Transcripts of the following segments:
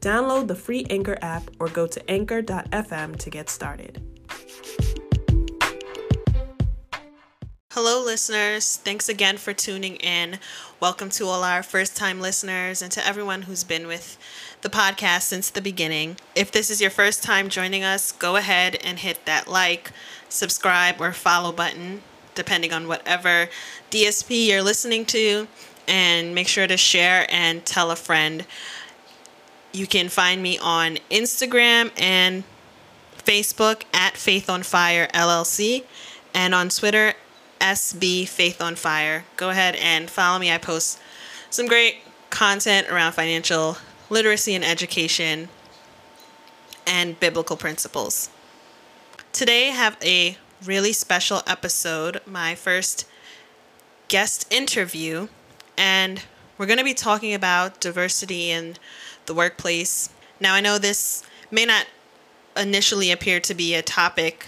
Download the free Anchor app or go to anchor.fm to get started. Hello, listeners. Thanks again for tuning in. Welcome to all our first time listeners and to everyone who's been with the podcast since the beginning. If this is your first time joining us, go ahead and hit that like, subscribe, or follow button, depending on whatever DSP you're listening to, and make sure to share and tell a friend. You can find me on Instagram and Facebook at Faith on Fire LLC and on Twitter SB Faith on Fire. Go ahead and follow me. I post some great content around financial literacy and education and biblical principles. Today I have a really special episode, my first guest interview, and we're going to be talking about diversity in the workplace. Now, I know this may not initially appear to be a topic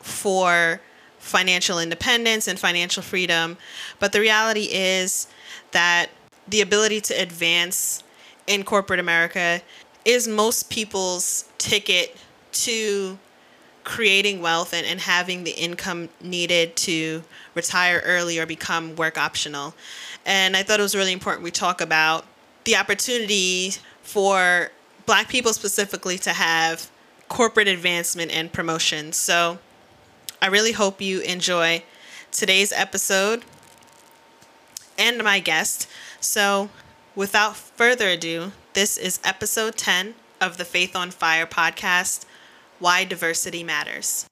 for financial independence and financial freedom, but the reality is that the ability to advance in corporate America is most people's ticket to creating wealth and, and having the income needed to retire early or become work optional. And I thought it was really important we talk about the opportunity for black people specifically to have corporate advancement and promotion. So I really hope you enjoy today's episode and my guest. So without further ado, this is episode 10 of the Faith on Fire podcast Why Diversity Matters.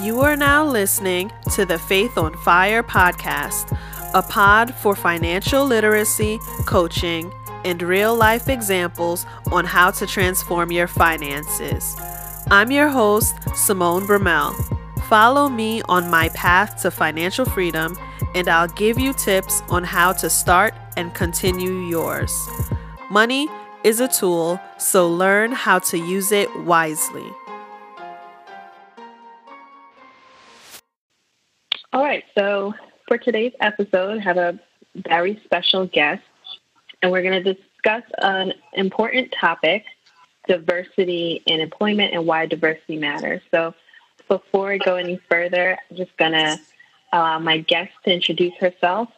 You are now listening to the Faith on Fire podcast, a pod for financial literacy, coaching, and real life examples on how to transform your finances. I'm your host, Simone Brumell. Follow me on my path to financial freedom, and I'll give you tips on how to start and continue yours. Money is a tool, so learn how to use it wisely. So for today's episode, I have a very special guest, and we're going to discuss an important topic diversity in employment and why diversity matters. So, before I go any further, I'm just going to allow my guest to introduce herself.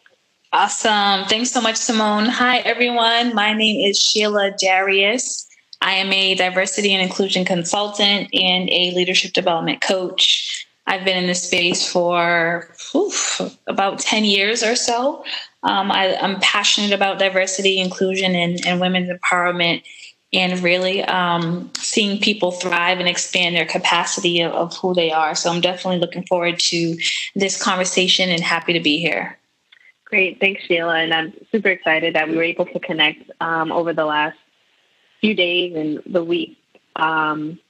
Awesome. Thanks so much, Simone. Hi, everyone. My name is Sheila Darius. I am a diversity and inclusion consultant and a leadership development coach. I've been in this space for oof, about 10 years or so. Um, I, am passionate about diversity, inclusion, and, and women's empowerment, and really um, seeing people thrive and expand their capacity of, of who they are. So I'm definitely looking forward to this conversation and happy to be here. Great. Thanks, Sheila. And I'm super excited that we were able to connect um, over the last few days and the week. Um,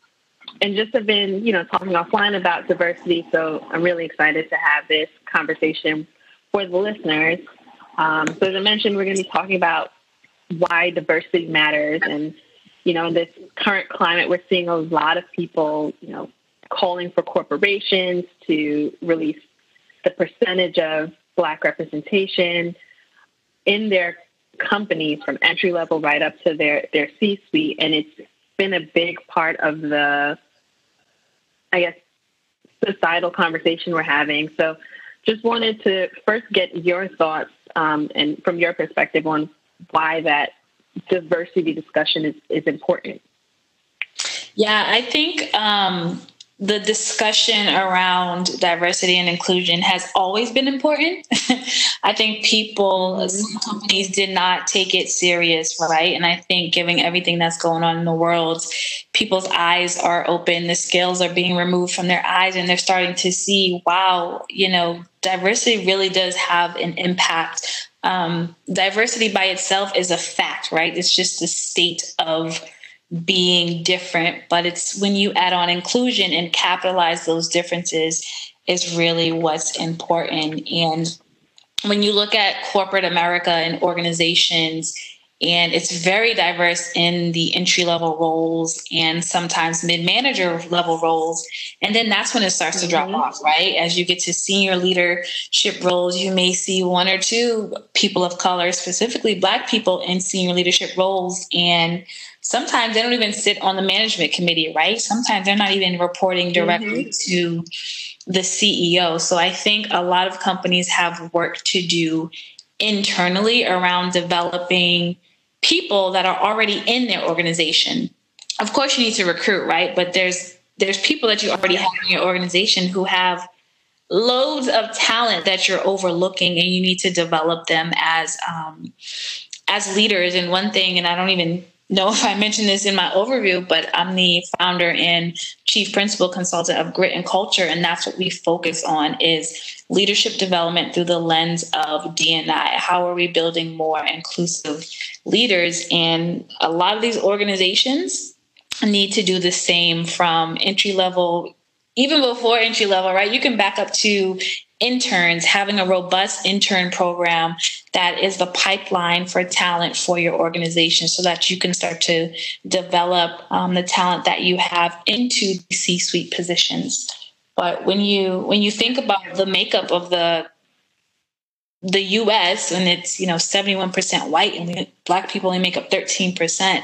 and just have been, you know, talking offline about diversity. So I'm really excited to have this conversation for the listeners. Um, so as I mentioned, we're going to be talking about why diversity matters, and you know, in this current climate, we're seeing a lot of people, you know, calling for corporations to release the percentage of Black representation in their companies from entry level right up to their their C suite, and it's been a big part of the, I guess, societal conversation we're having. So, just wanted to first get your thoughts um, and from your perspective on why that diversity discussion is, is important. Yeah, I think um, the discussion around diversity and inclusion has always been important. I think people, mm-hmm. companies did not take it serious, right? And I think given everything that's going on in the world, people's eyes are open, the scales are being removed from their eyes, and they're starting to see, wow, you know, diversity really does have an impact. Um, diversity by itself is a fact, right? It's just a state of being different, but it's when you add on inclusion and capitalize those differences is really what's important. And when you look at corporate America and organizations, and it's very diverse in the entry level roles and sometimes mid manager level roles. And then that's when it starts mm-hmm. to drop mm-hmm. off, right? As you get to senior leadership roles, you may see one or two people of color, specifically Black people in senior leadership roles. And sometimes they don't even sit on the management committee, right? Sometimes they're not even reporting directly mm-hmm. to the CEO. So I think a lot of companies have work to do internally around developing people that are already in their organization. Of course, you need to recruit, right? But there's there's people that you already have in your organization who have loads of talent that you're overlooking, and you need to develop them as um, as leaders. And one thing, and I don't even know if I mentioned this in my overview, but I'm the founder and chief principal consultant of Grit and Culture, and that's what we focus on is leadership development through the lens of D&I. How are we building more inclusive leaders? And a lot of these organizations need to do the same from entry level even before entry level, right? You can back up to interns, having a robust intern program that is the pipeline for talent for your organization so that you can start to develop um, the talent that you have into the C-suite positions. But when you when you think about the makeup of the the US and it's, you know, 71% white and black people only make up 13%,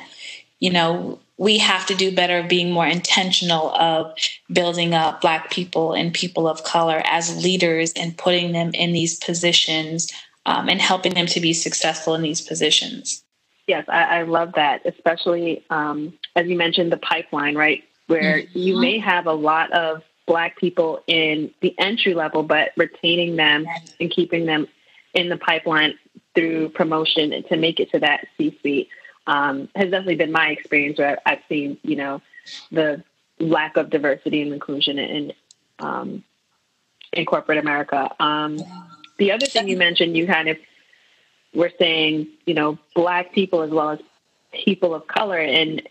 you know, we have to do better of being more intentional of building up black people and people of color as leaders and putting them in these positions um, and helping them to be successful in these positions. Yes i, I love that especially um, as you mentioned the pipeline right where mm-hmm. you may have a lot of black people in the entry level but retaining them and keeping them in the pipeline through promotion to make it to that c suite um, has definitely been my experience where I've seen, you know, the lack of diversity and inclusion in um, in corporate America. Um, the other thing you mentioned, you kind of were saying, you know, black people as well as people of color, and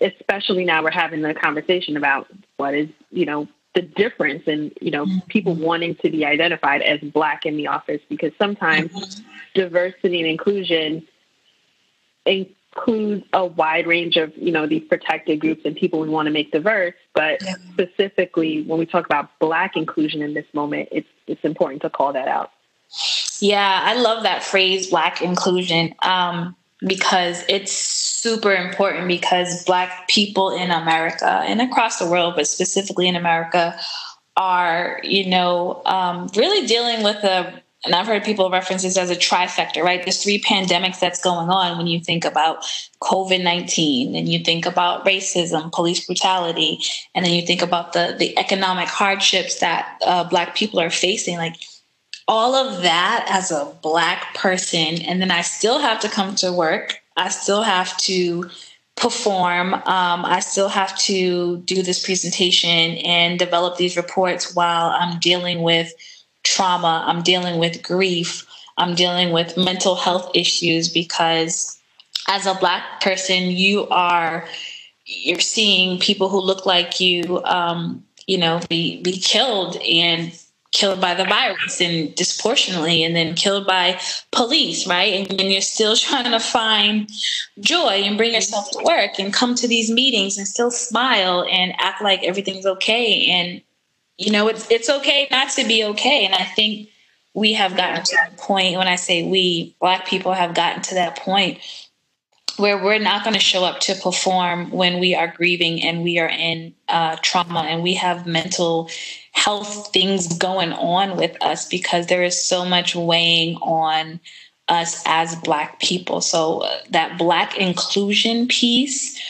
especially now we're having the conversation about what is, you know, the difference in, you know, mm-hmm. people wanting to be identified as black in the office because sometimes mm-hmm. diversity and inclusion includes a wide range of you know these protected groups and people we want to make diverse but yeah. specifically when we talk about black inclusion in this moment it's it's important to call that out yeah i love that phrase black inclusion um, because it's super important because black people in america and across the world but specifically in america are you know um, really dealing with a and I've heard people reference this as a trifecta, right? There's three pandemics that's going on when you think about COVID 19 and you think about racism, police brutality, and then you think about the, the economic hardships that uh, Black people are facing. Like all of that as a Black person, and then I still have to come to work, I still have to perform. Um, I still have to do this presentation and develop these reports while I'm dealing with trauma, I'm dealing with grief, I'm dealing with mental health issues because as a black person, you are you're seeing people who look like you, um, you know, be be killed and killed by the virus and disproportionately and then killed by police right? And, and you're still trying to find joy and bring yourself to work and come to these meetings and still smile and act like everything's okay and you know, it's it's okay not to be okay. And I think we have gotten to that point. When I say we, Black people have gotten to that point where we're not going to show up to perform when we are grieving and we are in uh, trauma and we have mental health things going on with us because there is so much weighing on us as Black people. So uh, that Black inclusion piece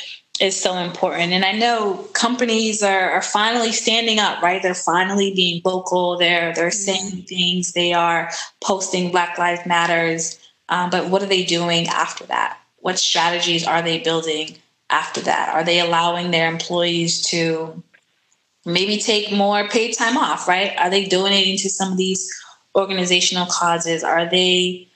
is so important. And I know companies are, are finally standing up, right? They're finally being vocal. They're they're saying mm-hmm. things. They are posting Black Lives Matters. Um, but what are they doing after that? What strategies are they building after that? Are they allowing their employees to maybe take more paid time off, right? Are they donating to some of these organizational causes? Are they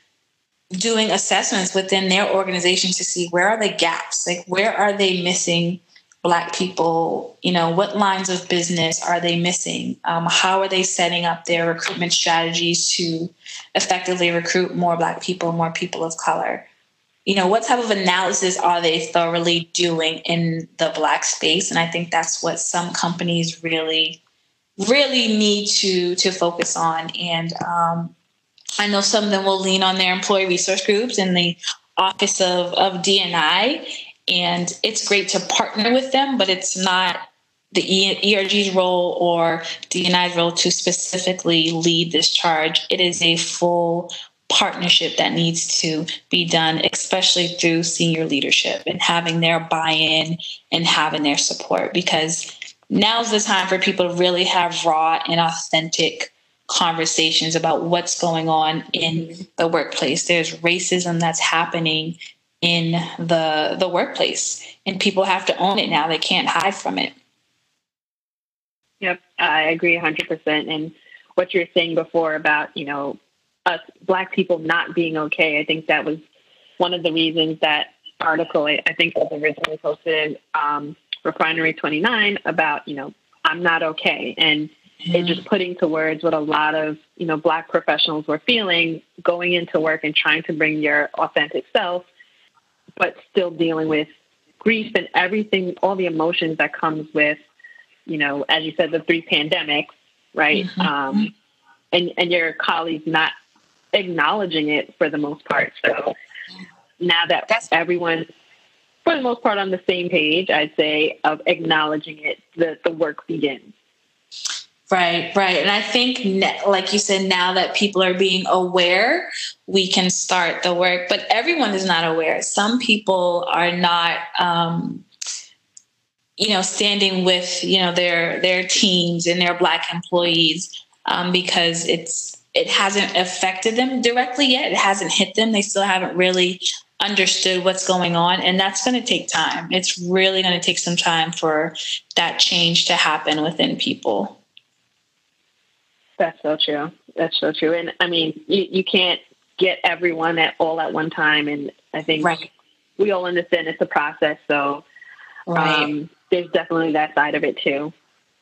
doing assessments within their organization to see where are the gaps? Like where are they missing black people? You know, what lines of business are they missing? Um, how are they setting up their recruitment strategies to effectively recruit more black people, more people of color? you know what type of analysis are they thoroughly doing in the black space and i think that's what some companies really really need to to focus on and um, i know some of them will lean on their employee resource groups in the office of of D&I and it's great to partner with them but it's not the ERG's role or D&I's role to specifically lead this charge. It is a full partnership that needs to be done, especially through senior leadership and having their buy in and having their support because now's the time for people to really have raw and authentic conversations about what's going on in the workplace. There's racism that's happening in the the workplace and people have to own it now. They can't hide from it. Yep, I agree 100% and what you're saying before about, you know, us black people not being okay. I think that was one of the reasons that article I, I think was originally posted um, Refinery 29 about, you know, I'm not okay. And mm-hmm. just putting to words what a lot of, you know, black professionals were feeling going into work and trying to bring your authentic self, but still dealing with grief and everything, all the emotions that comes with, you know, as you said, the three pandemics, right? Mm-hmm. Um, and, and your colleagues not acknowledging it for the most part. So now that That's- everyone, for the most part, on the same page, I'd say of acknowledging it, the the work begins. Right, right. And I think, like you said, now that people are being aware, we can start the work. But everyone is not aware. Some people are not, um, you know, standing with you know their their teams and their black employees um, because it's it hasn't affected them directly yet. It hasn't hit them. They still haven't really understood what's going on. And that's going to take time. It's really going to take some time for that change to happen within people. That's so true. That's so true. And I mean, you, you can't get everyone at all at one time. And I think right. we all understand it's a process. So right. um, there's definitely that side of it too.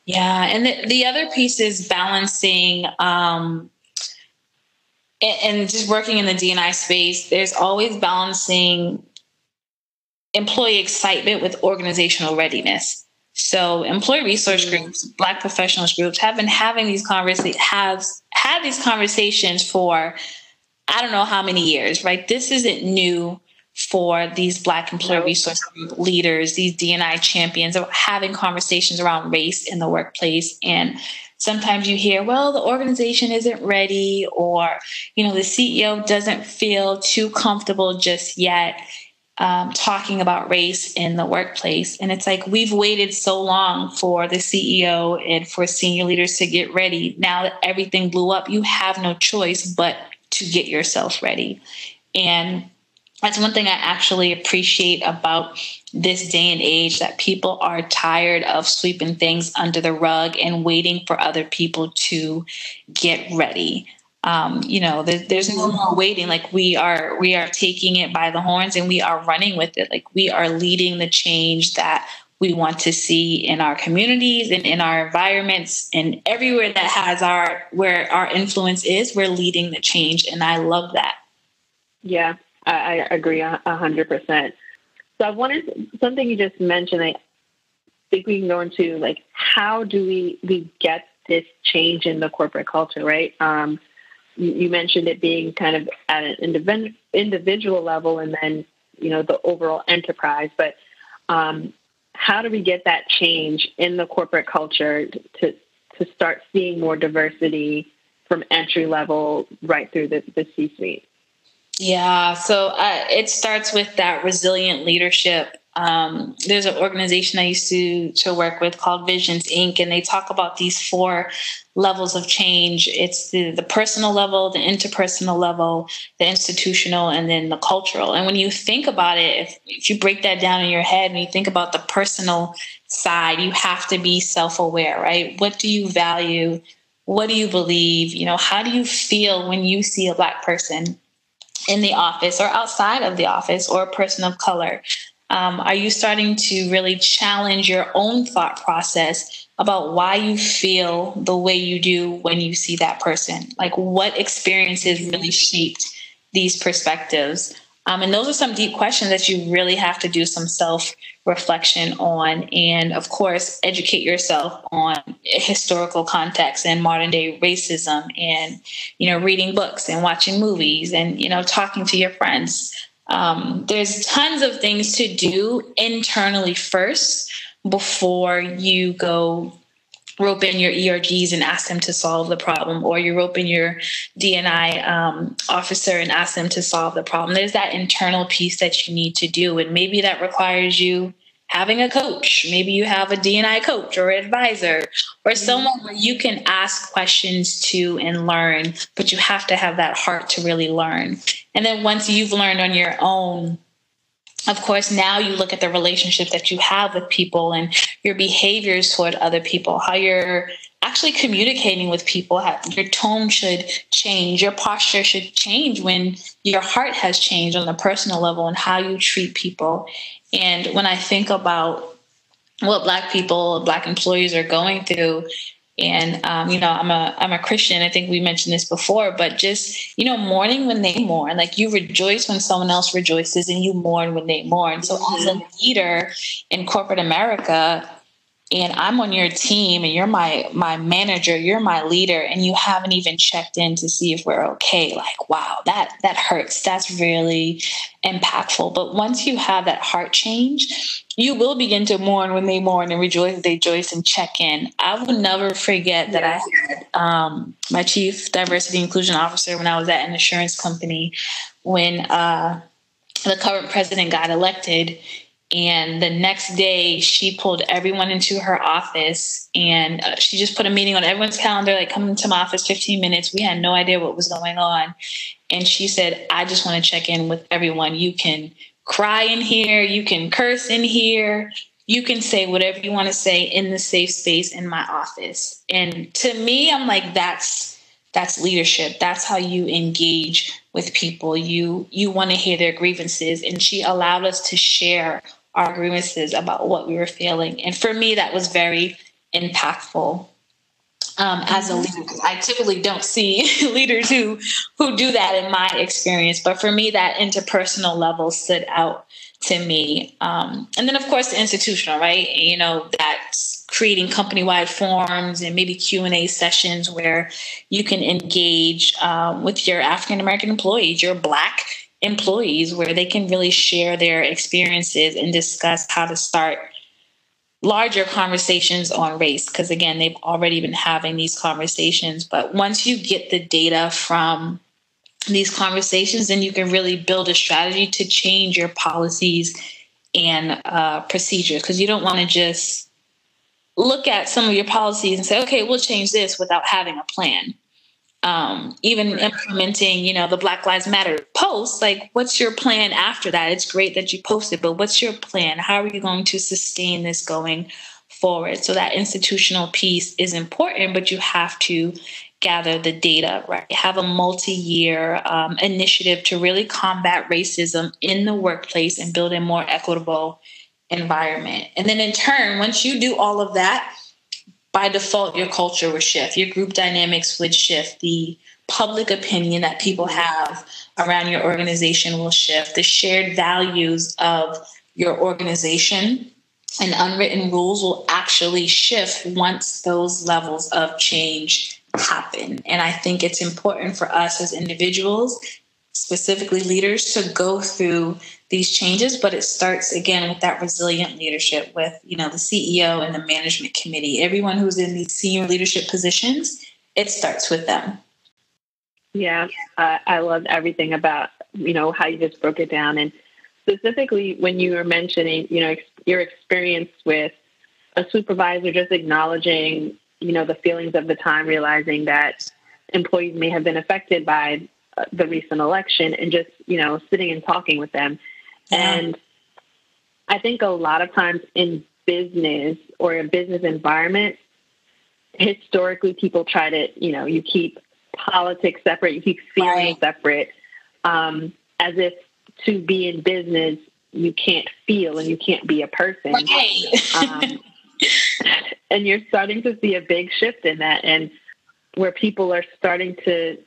Yeah. And the, the other piece is balancing um, and just working in the D&I space, there's always balancing employee excitement with organizational readiness. So employee resource mm. groups, black professionals groups have been having these conversations have had these conversations for I don't know how many years, right? This isn't new for these black employee resource group leaders, these D&I champions of having conversations around race in the workplace and sometimes you hear, well, the organization isn't ready, or, you know, the CEO doesn't feel too comfortable just yet. Um, talking about race in the workplace. And it's like we've waited so long for the CEO and for senior leaders to get ready. Now that everything blew up, you have no choice but to get yourself ready. And that's one thing I actually appreciate about this day and age that people are tired of sweeping things under the rug and waiting for other people to get ready. Um, you know, there, there's no more waiting. Like we are, we are taking it by the horns and we are running with it. Like we are leading the change that we want to see in our communities and in our environments and everywhere that has our where our influence is. We're leading the change, and I love that. Yeah, I, I agree a hundred percent. So I wanted something you just mentioned. I think we can go into like how do we we get this change in the corporate culture, right? Um, you, mentioned it being kind of at an individual level, and then you know the overall enterprise. But um, how do we get that change in the corporate culture to to start seeing more diversity from entry level right through the, the C suite? Yeah, so uh, it starts with that resilient leadership Um, there's an organization I used to to work with called Visions Inc. and they talk about these four levels of change. It's the the personal level, the interpersonal level, the institutional, and then the cultural. And when you think about it, if, if you break that down in your head and you think about the personal side, you have to be self aware, right? What do you value? What do you believe? You know, how do you feel when you see a black person in the office or outside of the office or a person of color? Um, are you starting to really challenge your own thought process about why you feel the way you do when you see that person? Like, what experiences really shaped these perspectives? Um, and those are some deep questions that you really have to do some self reflection on. And of course, educate yourself on historical context and modern day racism and, you know, reading books and watching movies and, you know, talking to your friends. Um, there's tons of things to do internally first before you go rope in your ERGs and ask them to solve the problem, or you rope in your D&I um, officer and ask them to solve the problem. There's that internal piece that you need to do, and maybe that requires you having a coach. Maybe you have a D&I coach or advisor or mm-hmm. someone where you can ask questions to and learn, but you have to have that heart to really learn. And then once you've learned on your own, of course, now you look at the relationship that you have with people and your behaviors toward other people, how you're actually communicating with people. Your tone should change, your posture should change when your heart has changed on the personal level and how you treat people. And when I think about what Black people, Black employees are going through, and um, you know, I'm a I'm a Christian. I think we mentioned this before, but just you know, mourning when they mourn, like you rejoice when someone else rejoices, and you mourn when they mourn. So, as a leader in corporate America, and I'm on your team and you're my my manager, you're my leader and you haven't even checked in to see if we're okay. Like, wow, that that hurts. That's really impactful. But once you have that heart change, you will begin to mourn when they mourn and rejoice they rejoice and check in. I will never forget that I had um, my chief diversity inclusion officer when I was at an insurance company when uh, the current president got elected and the next day, she pulled everyone into her office and uh, she just put a meeting on everyone's calendar, like, come to my office 15 minutes. We had no idea what was going on. And she said, I just want to check in with everyone. You can cry in here, you can curse in here, you can say whatever you want to say in the safe space in my office. And to me, I'm like, that's that's leadership that's how you engage with people you you want to hear their grievances and she allowed us to share our grievances about what we were feeling. And for me, that was very impactful um, as a leader I typically don't see leaders who who do that in my experience. But for me, that interpersonal level stood out to me. Um, and then, of course, the institutional, right? You know, that's creating company-wide forums and maybe q&a sessions where you can engage um, with your african american employees your black employees where they can really share their experiences and discuss how to start larger conversations on race. Because again they've already been having these conversations but once you get the data from these conversations then you can really build a strategy to change your policies and uh, procedures. Because you don't want to just look at some of your policies and say okay we'll change this without having a plan um, even implementing, you know, the Black Lives Matter post, like, what's your plan after that? It's great that you posted, but what's your plan? How are you going to sustain this going forward? So that institutional piece is important, but you have to gather the data, right? Have a multi year um, initiative to really combat racism in the workplace and build a more equitable environment. And then in turn, once you do all of that, by default, your culture would shift, your group dynamics would shift, the public opinion that people have around your organization will shift, the shared values of your organization and unwritten rules will actually shift once those levels of change happen. And I think it's important for us as individuals, specifically leaders, to go through these changes but it starts again with that resilient leadership with you know the ceo and the management committee. Everyone who's in these senior leadership positions it starts with them. Yeah i loved everything about you know how you just broke it down. And specifically when you were mentioning, you know, your experience with a supervisor just acknowledging, you know, the feelings of the time, realizing that employees may have been affected by uh, the recent election and just, you know, sitting and talking with them. Yeah. And I think a lot of times in business or a business environment, historically people try to, you know, you keep politics separate, you keep feelings right. separate, um, as if to be in business you can't feel and you can't be a person. Right. um, and you're starting to see a big shift in that, and where people are starting to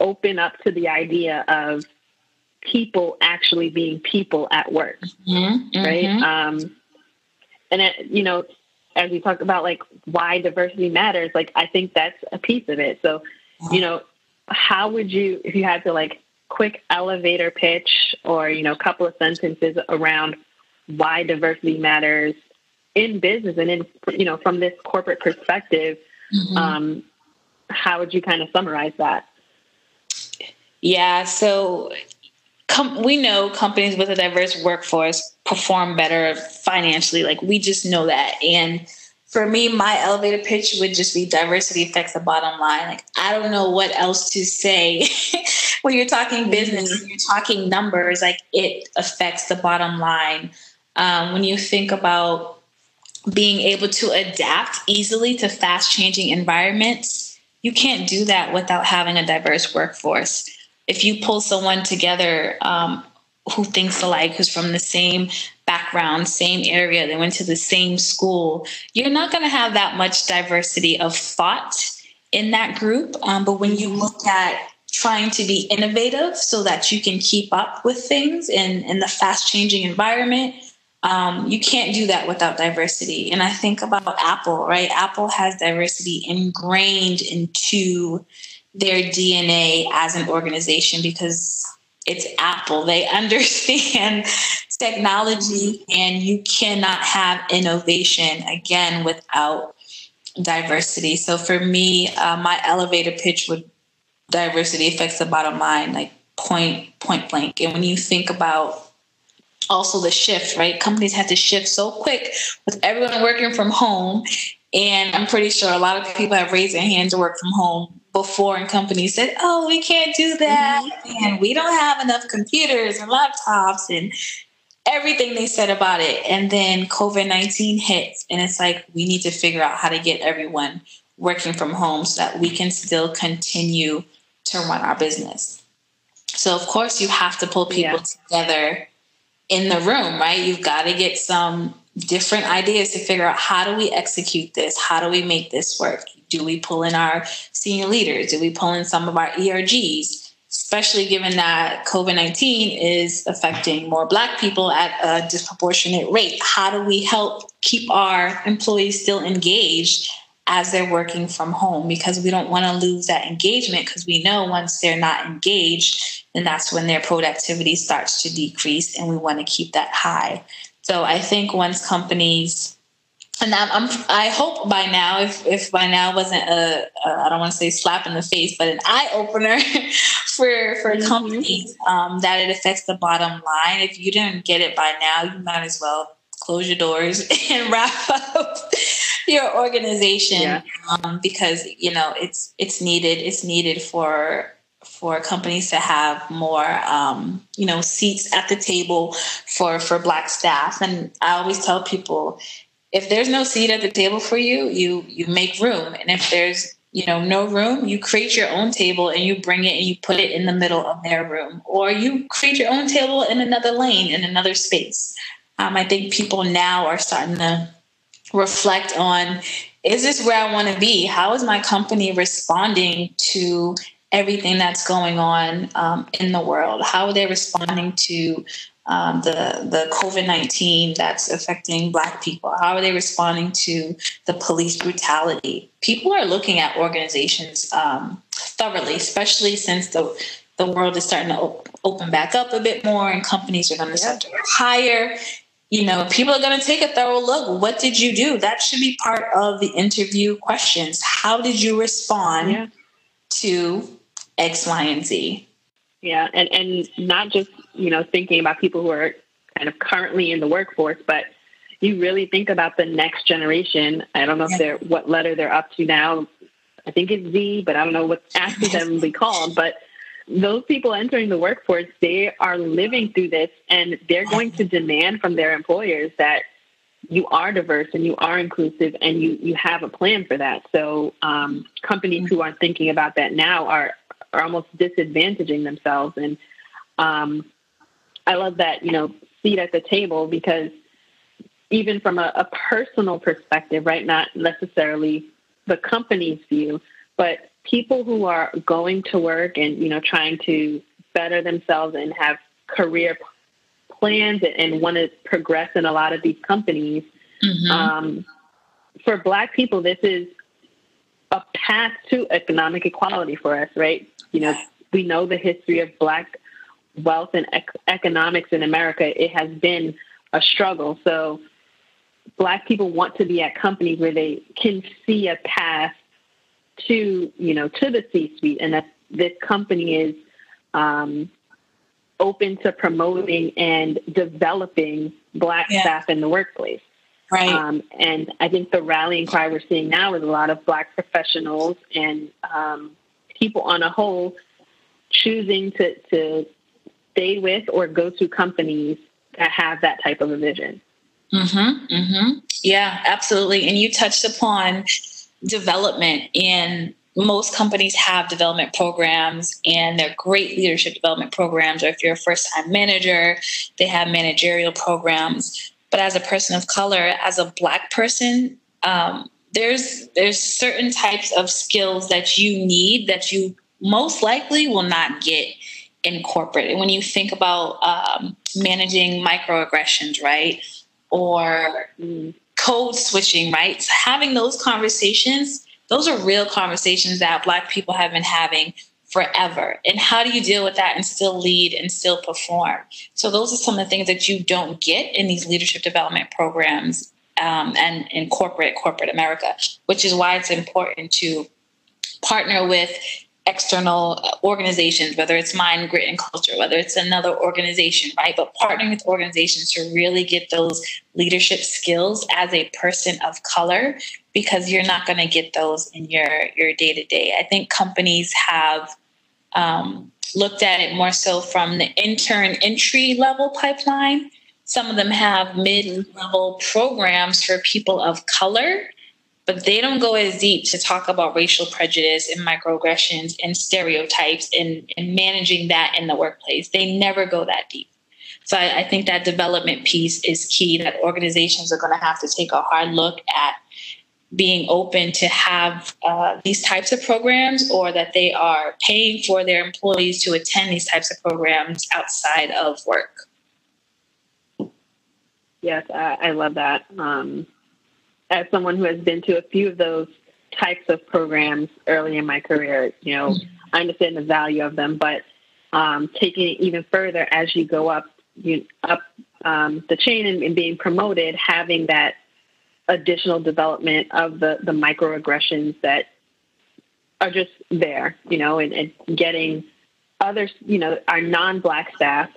open up to the idea of people actually being people at work, mm-hmm, right? Mm-hmm. Um, and it, you know, as we talk about like why diversity matters, like I think that's a piece of it. So, you know, how would you, if you had to like quick elevator pitch or you know, a couple of sentences around why diversity matters in business and in you know from this corporate perspective, mm-hmm. um, how would you kind of summarize that? Yeah, so com- we know companies with a diverse workforce perform better financially. Like we just know that. And for me, my elevator pitch would just be diversity affects the bottom line. Like I don't know what else to say when you're talking business, when you're talking numbers, like it affects the bottom line. Um, when you think about being able to adapt easily to fast changing environments, you can't do that without having a diverse workforce if you pull someone together um, who thinks alike, who's from the same background, same area, they went to the same school, you're not going to have that much diversity of thought in that group. Um, but when you look at trying to be innovative so that you can keep up with things in, in the fast changing environment, um, you can't do that without diversity. And I think about Apple, right? Apple has diversity ingrained into their DNA as an organization because it's Apple. They understand technology, and you cannot have innovation again without diversity. So for me, uh, my elevator pitch would diversity affects the bottom line, like point point blank. And when you think about also the shift, right? Companies had to shift so quick with everyone working from home. And I'm pretty sure a lot of people have raised their hand to work from home before and companies said, oh, we can't do that. Mm-hmm. And we don't have enough computers and laptops and everything they said about it. And then COVID 19 hits. And it's like, we need to figure out how to get everyone working from home so that we can still continue to run our business. So, of course, you have to pull people yeah. together in the room, right? You've got to get some different ideas to figure out how do we execute this? How do we make this work? Do we pull in our senior leaders? Do we pull in some of our ERGs? Especially given that COVID 19 is affecting more Black people at a disproportionate rate. How do we help keep our employees still engaged as they're working from home? Because we don't want to lose that engagement because we know once they're not engaged, then that's when their productivity starts to decrease, and we want to keep that high. So I think once companies and I'm, I'm, i hope by now, if, if by now wasn't a, a I don't want to say slap in the face, but an eye opener for for mm-hmm. companies um, that it affects the bottom line. If you didn't get it by now, you might as well close your doors and wrap up your organization yeah. um, because you know it's it's needed. It's needed for for companies to have more um, you know seats at the table for for black staff and i always tell people if there's no seat at the table for you, you you make room. And if there's you know no room, you create your own table and you bring it and you put it in the middle of their room, or you create your own table in another lane in another space. Um, I think people now are starting to reflect on: Is this where I want to be? How is my company responding to everything that's going on um, in the world? How are they responding to um, the the COVID nineteen that's affecting Black people? How are they responding to the police brutality? People are looking at organizations um, thoroughly, especially since the the world is starting to op- open back up a bit more, and companies are going to start to hire. You know, people are going to take a thorough look. What did you do? That should be part of the interview questions. How did you respond yeah. to X, Y, and Z? Yeah, and and not just you know thinking about people who are kind of currently in the workforce, but you really think about the next generation. I don't know if they're what letter they're up to now. I think it's Z, but I don't know what after them be called. But those people entering the workforce, they are living through this and they're going to demand from their employers that you are diverse and you are inclusive and you, you have a plan for that. So um, companies who aren't thinking about that now are, are almost disadvantaging themselves. And um, I love that, you know, seat at the table because even from a, a personal perspective, right, not necessarily the company's view, but people who are going to work and you know trying to better themselves and have career plans and, want to progress in a lot of these companies. Mm-hmm. Um, for Black people, this is a path to economic equality for us, right? You know, we know the history of Black wealth and ec- economics in America. It has been a struggle. So, Black people want to be at companies where they can see a path to you know to the C-suite, and that this company is um, open to promoting and developing Black yeah. staff in the workplace. Right. Um, and I think the rallying cry we're seeing now is a lot of Black professionals and um, people on a whole choosing to, to stay with or go to companies that have that type of a vision. Mm-hmm, mm-hmm. Yeah, absolutely. And you touched upon development and most companies have development programs and they're great leadership development programs or if you're a first time manager they have managerial programs but as a person of color as a black person um, there's there's certain types of skills that you need that you most likely will not get in corporate and when you think about um, managing microaggressions right or code switching, right? So having those conversations, those are real conversations that Black people have been having forever. And how do you deal with that and still lead and still perform? So those are some of the things that you don't get in these leadership development programs um, and in corporate corporate America, which is why it's important to partner with external organizations, whether it's Mind, Grit, and Culture, whether it's another organization, right? But partnering with organizations to really get those leadership skills as a person of color, because you're not going to get those in your your day to day. I think companies have um, looked at it more so from the intern entry level pipeline. Some of them have mid level programs for people of color but they don't go as deep to talk about racial prejudice and microaggressions and stereotypes and, and managing that in the workplace. They never go that deep. So I, I think that development piece is key that organizations are going to have to take a hard look at being open to have uh, these types of programs or that they are paying for their employees to attend these types of programs outside of work. Yes, I, I love that. Um, as someone who has been to a few of those types of programs early in my career, you know, I understand the value of them, but um, taking it even further as you go up, you up um, the chain and, and, being promoted, having that additional development of the the microaggressions that are just there, you know, and, and getting others, you know, our non-black staff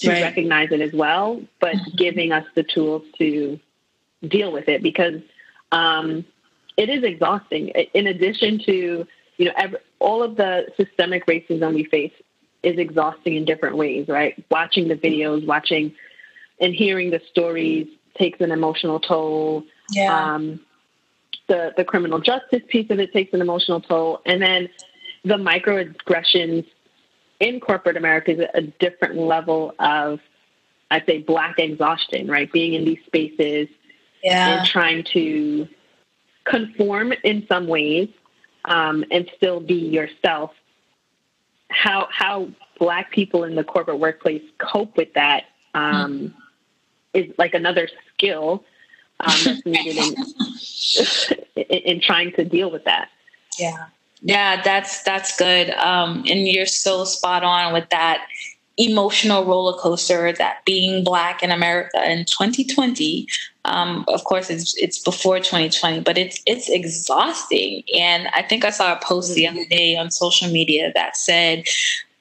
to right. recognize it as well, but mm-hmm. giving us the tools to deal with it because um, it is exhausting. In addition to you know every, all of the systemic racism we face is exhausting in different ways, right? Watching the videos, watching and hearing the stories takes an emotional toll. Yeah. Um, the the criminal justice piece of it takes an emotional toll, and then the microaggressions in corporate America is a different level of, I'd say, black exhaustion, right? Being in these spaces, yeah. and trying to conform in some ways um, and still be yourself. How how black people in the corporate workplace cope with that um, mm is like another skill um, that's needed in, in, in trying to deal with that. Yeah, yeah, that's that's good, um, and you're so spot on with that emotional roller coaster that being black in America in 2020. Um, of course, it's it's before 2020, but it's it's exhausting. And I think I saw a post the other day on social media that said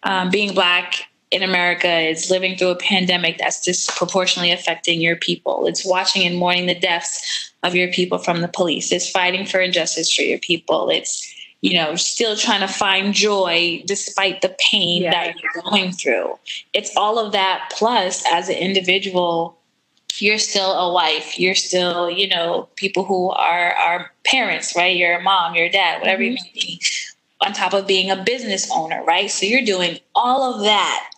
um, being black in America. is living through a pandemic that's disproportionately affecting your people. It's watching and mourning the deaths of your people from the police. It's fighting for injustice for your people. It's you know, still trying to find joy despite the pain yeah. that you're going through. It's all of that plus as an individual you're still a wife you're still you know people who are our parents right you're a mom you're a dad whatever mm-hmm. you may be on top of being a business owner right so you're doing all of that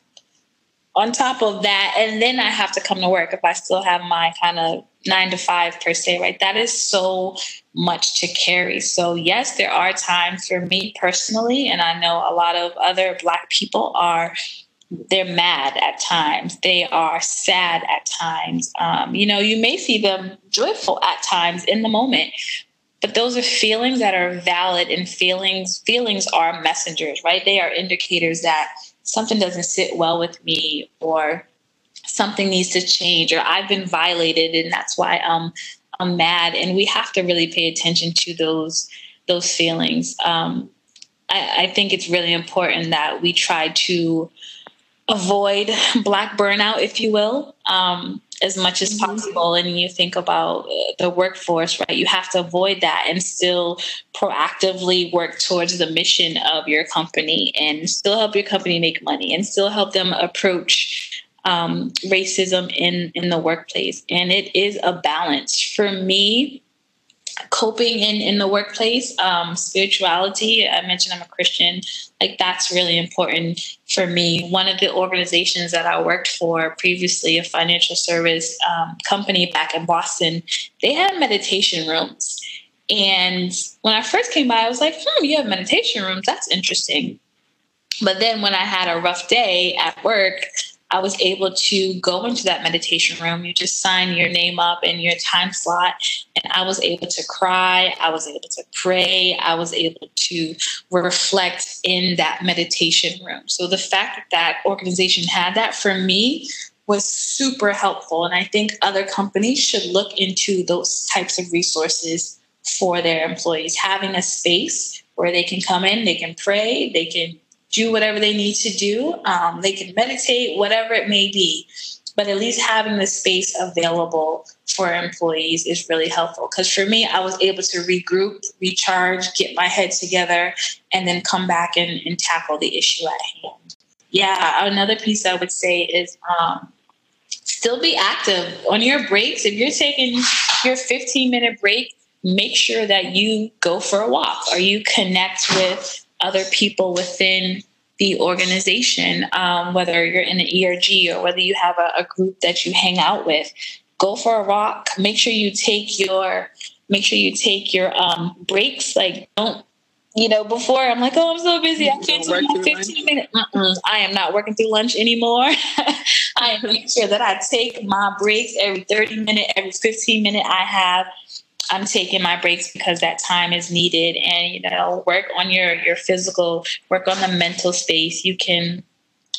on top of that and then i have to come to work if i still have my kind of nine to five per se right that is so much to carry. So yes there are times for me personally and i know a lot of other black people are they're mad at times. They are sad at times. Um, you know you may see them joyful at times in the moment but those are feelings that are valid and feelings feelings are messengers right? They are indicators that something doesn't sit well with me or something needs to change or i've been violated and that's why i'm i'm mad and we have to really pay attention to those those feelings um, I, I think it's really important that we try to avoid black burnout, if you will, um, as much as mm-hmm. possible. And you think about the workforce, right? You have to avoid that and still proactively work towards the mission of your company and still help your company make money and still help them approach um, racism in in the workplace. And it is a balance. For me coping in in the workplace um, spirituality i mentioned i'm a christian like that's really important for me. One of the organizations that i worked for previously a financial service um, company back in boston they had meditation rooms. And when i first came by i was like hmm you have meditation rooms? That's interesting. But then when i had a rough day at work I was able to go into that meditation room. You just sign your name up and your time slot. And I was able to cry. I was able to pray. I was able to reflect in that meditation room. So the fact that that organization had that for me was super helpful. And I think other companies should look into those types of resources for their employees, having a space where they can come in, they can pray, they can do whatever they need to do. Um, they can meditate, whatever it may be. But at least having the space available for employees is really helpful. Because for me, I was able to regroup, recharge, get my head together, and then come back and, and tackle the issue at hand. Yeah, another piece I would say is um, still be active on your breaks. If you're taking your 15 minute break, make sure that you go for a walk or you connect with other people within the organization, um, whether you're in an ERG or whether you have a, a group that you hang out with. Go for a walk. Make sure you take your make sure you take your um, breaks. Like don't you know, before I'm like, oh, I'm so busy. I can't do my 15 minutes. I am not working through lunch anymore. I make sure that I take my breaks every 30 minute, every 15 minute I have I'm taking my breaks because that time is needed and you know work on your your physical work on the mental space. You can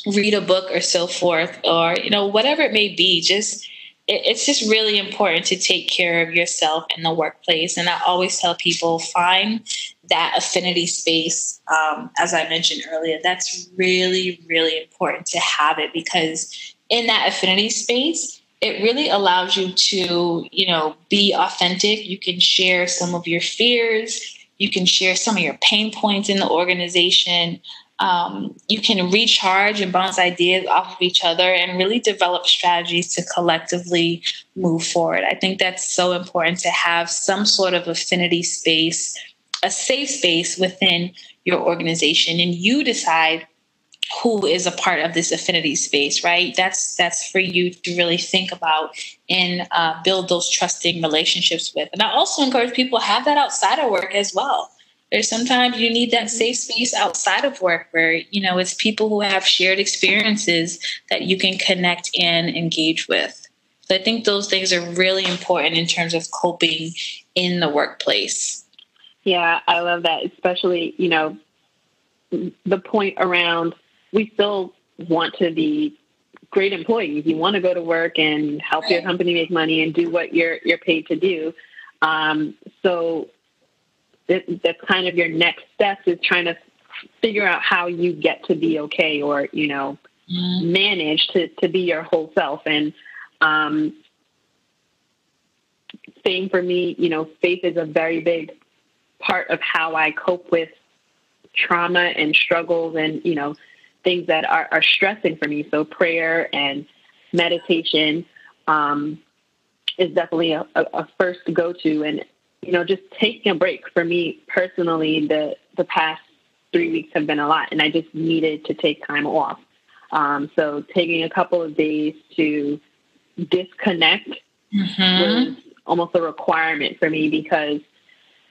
read a book or so forth or you know whatever it may be. Just it, it's just really important to take care of yourself in the workplace. And i always tell people find that affinity space um, as i mentioned earlier. That's really really important to have it because in that affinity space it really allows you to, you know, be authentic. You can share some of your fears. You can share some of your pain points in the organization. Um, you can recharge and bounce ideas off of each other and really develop strategies to collectively move forward. I think that's so important to have some sort of affinity space, a safe space within your organization, and you decide who is a part of this affinity space right? That's that's for you to really think about and uh, build those trusting relationships with. And i also encourage people have that outside of work as well. There's sometimes you need that safe space outside of work where you know it's people who have shared experiences that you can connect and engage with. So i think those things are really important in terms of coping in the workplace. Yeah i love that especially you know the point around we still want to be great employees. You want to go to work and help your company make money and do what you're you're paid to do. Um, so it, that's kind of your next step is trying to figure out how you get to be okay, or you know, mm-hmm. manage to, to be your whole self. And um, same for me, you know, faith is a very big part of how I cope with trauma and struggles and, you know, things that are, are stressing for me. So prayer and meditation um, is definitely a, a first go to. And, you know, just taking a break for me personally, the, the past three weeks have been a lot and I just needed to take time off. Um, so taking a couple of days to disconnect mm-hmm. was almost a requirement for me because,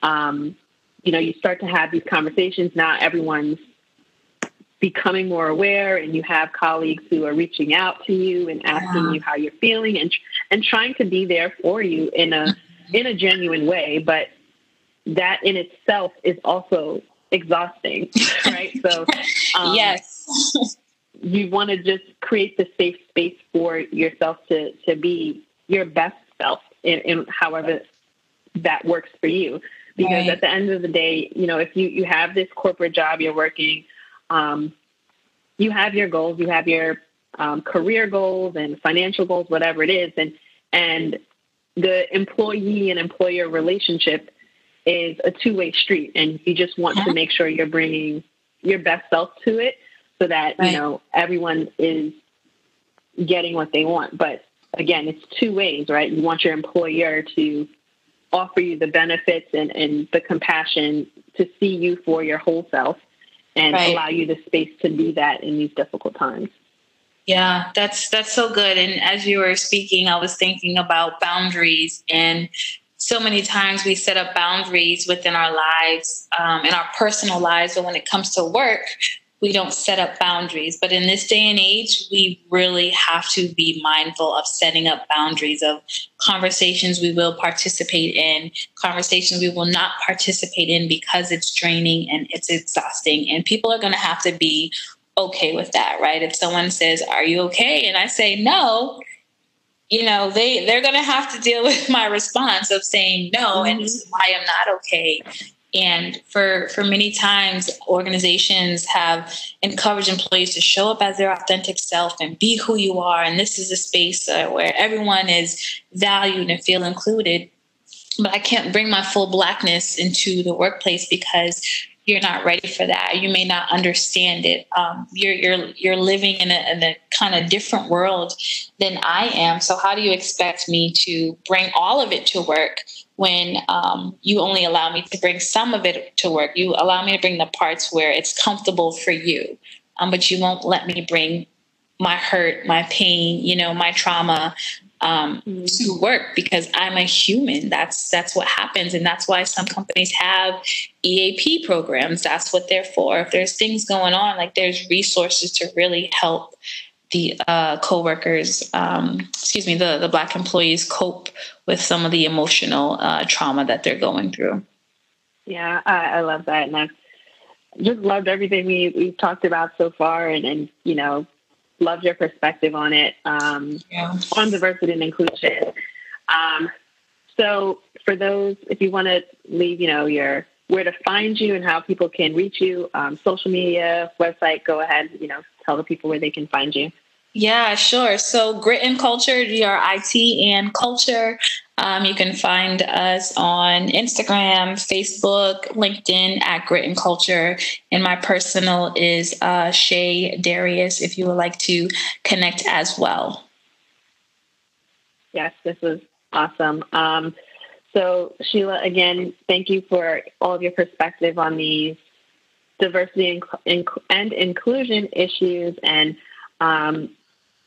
um, you know, you start to have these conversations. Now everyone's becoming more aware, and you have colleagues who are reaching out to you and asking yeah. you how you're feeling and and trying to be there for you in a in a genuine way. But that in itself is also exhausting, right? So, um, yes. you want to just create the safe space for yourself to to be your best self in, in however that works for you. Because right. at the end of the day, you know, if you, you have this corporate job, you're working, um, you have your goals, you have your um, career goals and financial goals, whatever it is, and and the employee and employer relationship is a two way street, and you just want yeah. to make sure you're bringing your best self to it, so that right. you know everyone is getting what they want. But again, it's two ways, right? You want your employer to offer you the benefits and, and the compassion to see you for your whole self and right. allow you the space to be that in these difficult times. Yeah, that's that's so good. And as you were speaking, I was thinking about boundaries and so many times we set up boundaries within our lives, um, in our personal lives, but when it comes to work, we don't set up boundaries. But in this day and age, we really have to be mindful of setting up boundaries of conversations we will participate in, conversations we will not participate in because it's draining and it's exhausting. And people are going to have to be okay with that, right? If someone says, Are you okay? And I say, No, you know they they're going to have to deal with my response of saying no mm-hmm. and this is why i'm not okay and for for many times, organizations have encouraged employees to show up as their authentic self and be who you are. And this is a space uh, where everyone is valued and feel included. But I can't bring my full blackness into the workplace because you're not ready for that. You may not understand it. Um, you're you're you're living in a, in a kind of different world than I am. So how do you expect me to bring all of it to work when um, you only allow me to bring some of it to work? You allow me to bring the parts where it's comfortable for you, um, but you won't let me bring my hurt, my pain, you know, my trauma, um, mm-hmm. to work because I'm a human. That's that's what happens, and that's why some companies have EAP programs. That's what they're for. If there's things going on, like there's resources to really help the uh, coworkers, um, excuse me, the the black employees cope with some of the emotional uh, trauma that they're going through. Yeah, I, I love that, and I've just loved everything we we've talked about so far, and and you know loved your perspective on it, um, yeah. on diversity and inclusion. Um, so for those, if you want to leave, you know, your where to find you and how people can reach you, um, social media, website, go ahead, you know, tell the people where they can find you. Yeah, sure. So Grit and Culture, G R I T and Culture. Um, you can find us on Instagram, Facebook, LinkedIn at Grit and Culture. And my personal is uh, Shay Darius if you would like to connect as well. Yes, this was awesome. Um, so, Sheila, again, thank you for all of your perspective on these diversity and, and inclusion issues and um,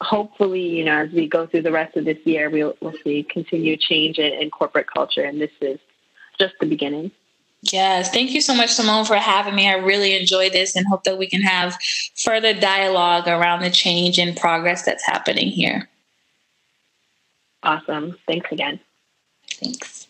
hopefully, you know, as we go through the rest of this year, we'll, we'll see continued change in, in corporate culture. And this is just the beginning. Yes, thank you so much, Simone, for having me. I really enjoyed this and hope that we can have further dialogue around the change and progress that's happening here. Awesome. Thanks again. Thanks.